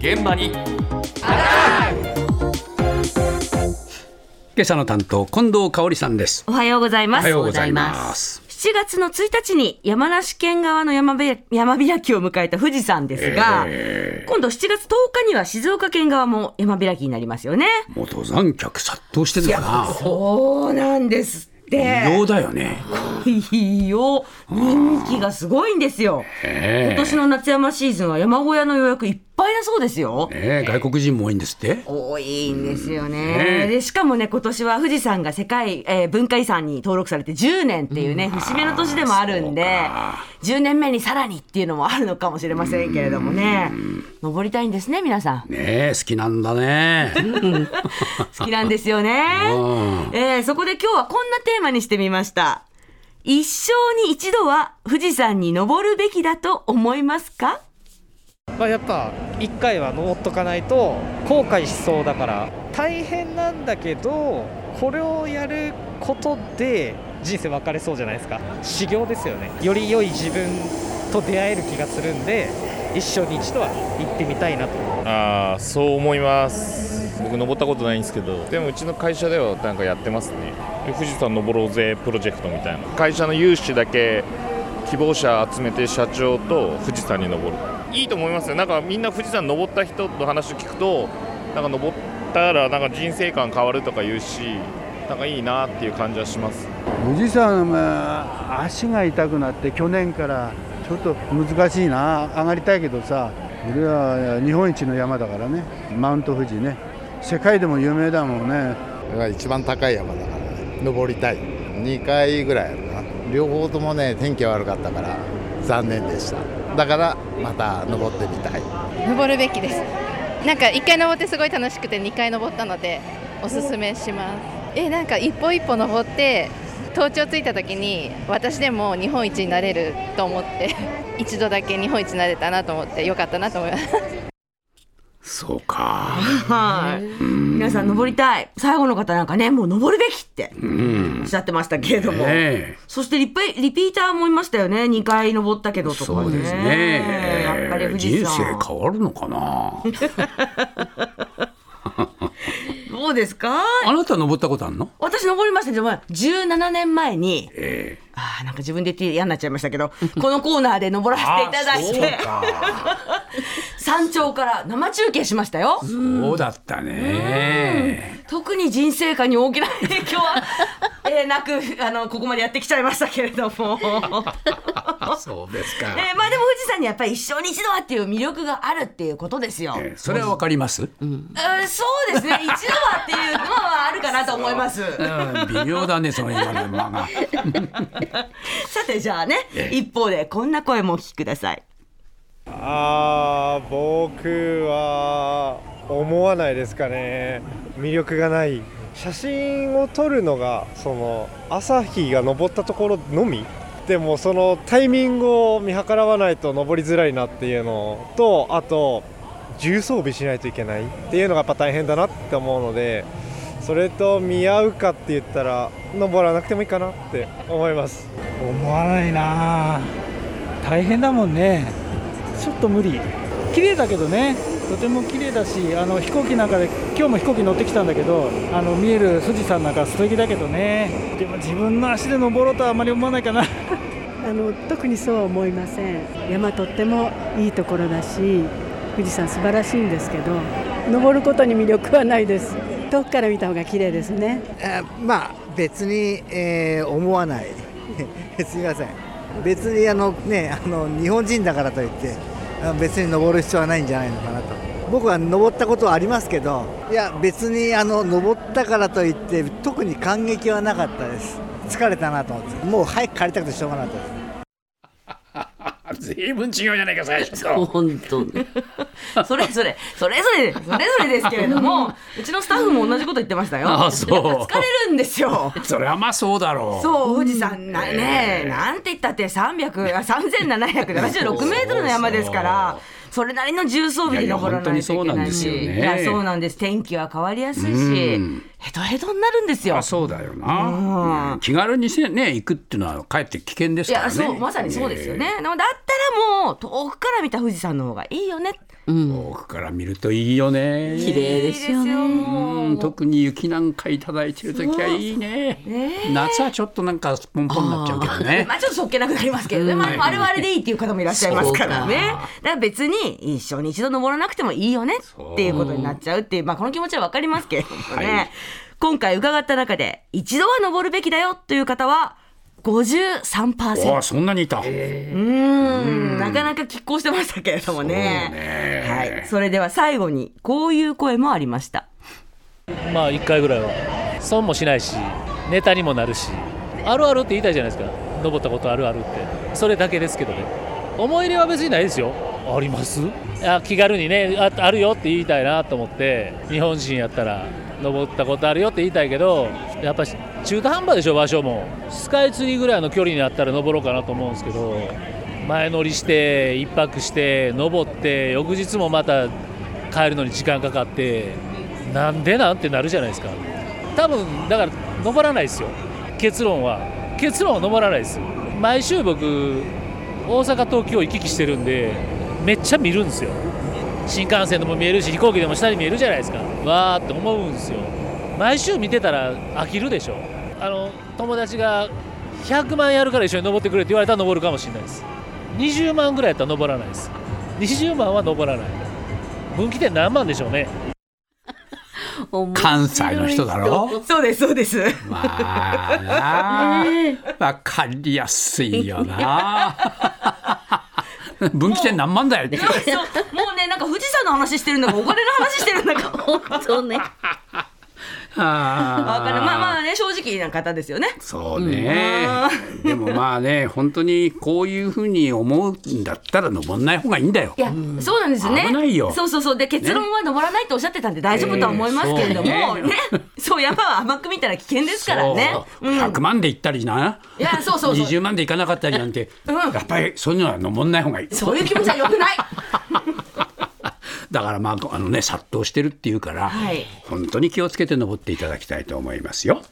現場に。今朝の担当近藤香織さんです。おはようございます。おはようございます。7月の1日に山梨県側の山べ山開きを迎えた富士山ですが、今度7月10日には静岡県側も山開きになりますよね。もう登山客殺到してるのかな。そうなんですって。異様だよねいいよ。人気がすごいんですよ。え今年の夏山シーズンは山小屋の予約いっぱいだそうですよ。え外国人も多いんですって。多いんですよね。ねえ。でしかもね、今年は富士山が世界、えー文化遺産に登録されて10年っていうね、節目の年でもあるんで、10年目にさらにっていうのもあるのかもしれませんけれどもね、登りたいんですね、皆さん。ねえ好きなんだね。好きなんですよね。うん。えーそこで今日はこんなテーマにしてみました。一生に一度は富士山に登るべきだと思いますか？まあ、やっぱ1回は登っとかないと後悔しそうだから大変なんだけどこれをやることで人生分かれそうじゃないですか。修行ですよね。より良い自分と出会える気がするんで一生に一度は行ってみたいなと。ああそう思います。僕登ったことないんですけどでもうちの会社ではなんかやってますね。富士山登ろうぜプロジェクトみたいな。会社の有志だけ希望者集めて社長と富士山に登る。いいと思いますよ。なんかみんな富士山登った人の話を聞くとなんか登ったらなんか人生観変わるとか言うしなんかいいなっていう感じはします。富士山は足が痛くなって去年からちょっと難しいな上がりたいけどさ俺は日本一の山だからね。マウント富士ね。世界でも有名だもんねが一番高い山だからね。登りたい。2回ぐらいあるかな。両方ともね天気悪かったから残念でしただからまた登ってみたい。登るべきです。なんか1回登ってすごい楽しくて2回登ったのでおすすめします。えなんか一歩一歩登って登頂ついた時に私でも日本一になれると思って一度だけ日本一になれたなと思ってよかったなと思いますそうかはい。皆さん登りたい。最後の方なんかね、もう登るべきってうんおっしゃってましたけれども。ねそしてリピリピーターもいましたよね。2回登ったけどえとかね。そうですねやっぱり富士人山。生変わるのかな どうですか？あなた登ったことあるの？私登りましたでも17年前に、えあーなんか自分で言って嫌になっちゃいましたけど、このコーナーで登らせていただいて、山頂から生中継しましたよ。そうだったね。特に人生観に大きな影響は、えーなくあのここまでやってきちゃいましたけれども、え ーそうですか。まあでも富士山にやっぱり一生に一度はっていう魅力があるっていうことですよ。ええそれはわかります？うん。そうですね。一度はっていうのはあるかなと思います。うん。微妙だねその今の馬が。さてじゃあね、一方でこんな声もお聞きください。あー僕は思わないですかね。魅力がない。写真を撮るのがその朝日が昇ったところのみ？でもそのタイミングを見計らわないと登りづらいなっていうのとあと重装備しないといけないっていうのがやっぱ大変だなって思うのでそれと見合うかって言ったら登らなくてもいいかなって思います。思わないな。大変だもんね。ちょっと無理。綺麗だけどね。とても綺麗だしあの飛行機なんかで今日も飛行機乗ってきたんだけどあの見える富士山なんか素敵だけどね。でも自分の足で登ろうとはあまり思わないかな。あの特にそうは思いません。山とってもいいところだし富士山素晴らしいんですけど登ることに魅力はないです。遠くから見た方が綺麗ですね。まあ別に、えー思わない。すみません別にあのねあの日本人だからといってあ別に登る必要はないんじゃないのかなと。僕は登ったことはありますけどいや別にあの登ったからといって特に感激はなかったです。疲れたなと思って。もう早く帰りたくてしょうがなかったです。随分違うじゃないか最初。と 本当に。それぞれ。それぞれそれぞれですけれども うちのスタッフも同じこと言ってましたよ。あそう。疲れるんですよ。それはまあそうだろう。そう富士山なねなんて言ったって300あ3776メートルの山ですからそれなりの重装備で登らないといけないし。いやいや本当にそうなんですよね。いやそうなんです。天気は変わりやすいしうん。ヘトヘトになるんですよ。あそうだよな、うん。気軽にせね行くっていうのはかえって危険ですいからね。やそうまさにそうですよね、でもだったらもう遠くから見た富士山の方がいいよね。遠くから見るといいよね。綺麗ですよね。うん特に雪なんかいただいてる時はいいね。夏はちょっとなんかポンポンになっちゃうけどね。まあちょっとそっけなくなりますけどね、まあ、あれはあれでいいっていう方もいらっしゃいますからね。だから別に一生に一度登らなくてもいいよねっていうことになっちゃうっていう、まあ、この気持ちは分かりますけれどもね、今回伺った中で一度は登るべきだよという方は53%おそんなにいた、うー。ん。なかなか拮抗してましたけれどもね。はい、それでは最後にこういう声もありましたまあ1回ぐらいは。損もしないしネタにもなるし。あるあるって言いたいじゃないですか。登ったことあるあるって。それだけですけどね。思い入れは別にないですよ。あります？あ気軽にねああるよって言いたいなと思って。日本人やったら登ったことあるよって言いたいけどやっぱ中途半端でしょ場所も。スカイツリーぐらいの距離にあったら登ろうかなと思うんですけど前乗りして1泊して登って翌日もまた帰るのに時間かかってなんでなんてなるじゃないですか。多分だから登らないですよ。結論は。結論は登らないです毎週僕大阪東京行き来してるんでめっちゃ見るんですよ。新幹線でも見えるし飛行機でも下に見えるじゃないですか。わーって思うんですよ。毎週見てたら飽きるでしょ。あの友達が100万やるから一緒に登ってくれって言われたら登るかもしれないです。20万ぐらいやったら登らないです。20万は登らない。分岐点何万でしょうね。関西の人だろ？そうですそうです。まあな。わかりやすいよな。分岐点何万だよって。もうねなんか富士山の話してるんだかお金の話してるんだか本当ねわかる。まあまあね正直な方ですよね。そうね、でもまあね本当にこういうふうに思うんだったら登んない方がいいんだよ。いや、そうなんですね。危ないよ。そうそうそう。で、結論は登らないとおっしゃってたんで大丈夫とは思いますけれども、ね。ね。そう、山は甘く見たら危険ですからね。そう。100万で行ったりな、いやそうそうそう。20万で行かなかったりなんて、やっぱりそういうのは登んない方がいい。そういう気持ちは良くない。だからまああのね殺到してるっていうから、はい本当に気をつけて登っていただきたいと思いますよ。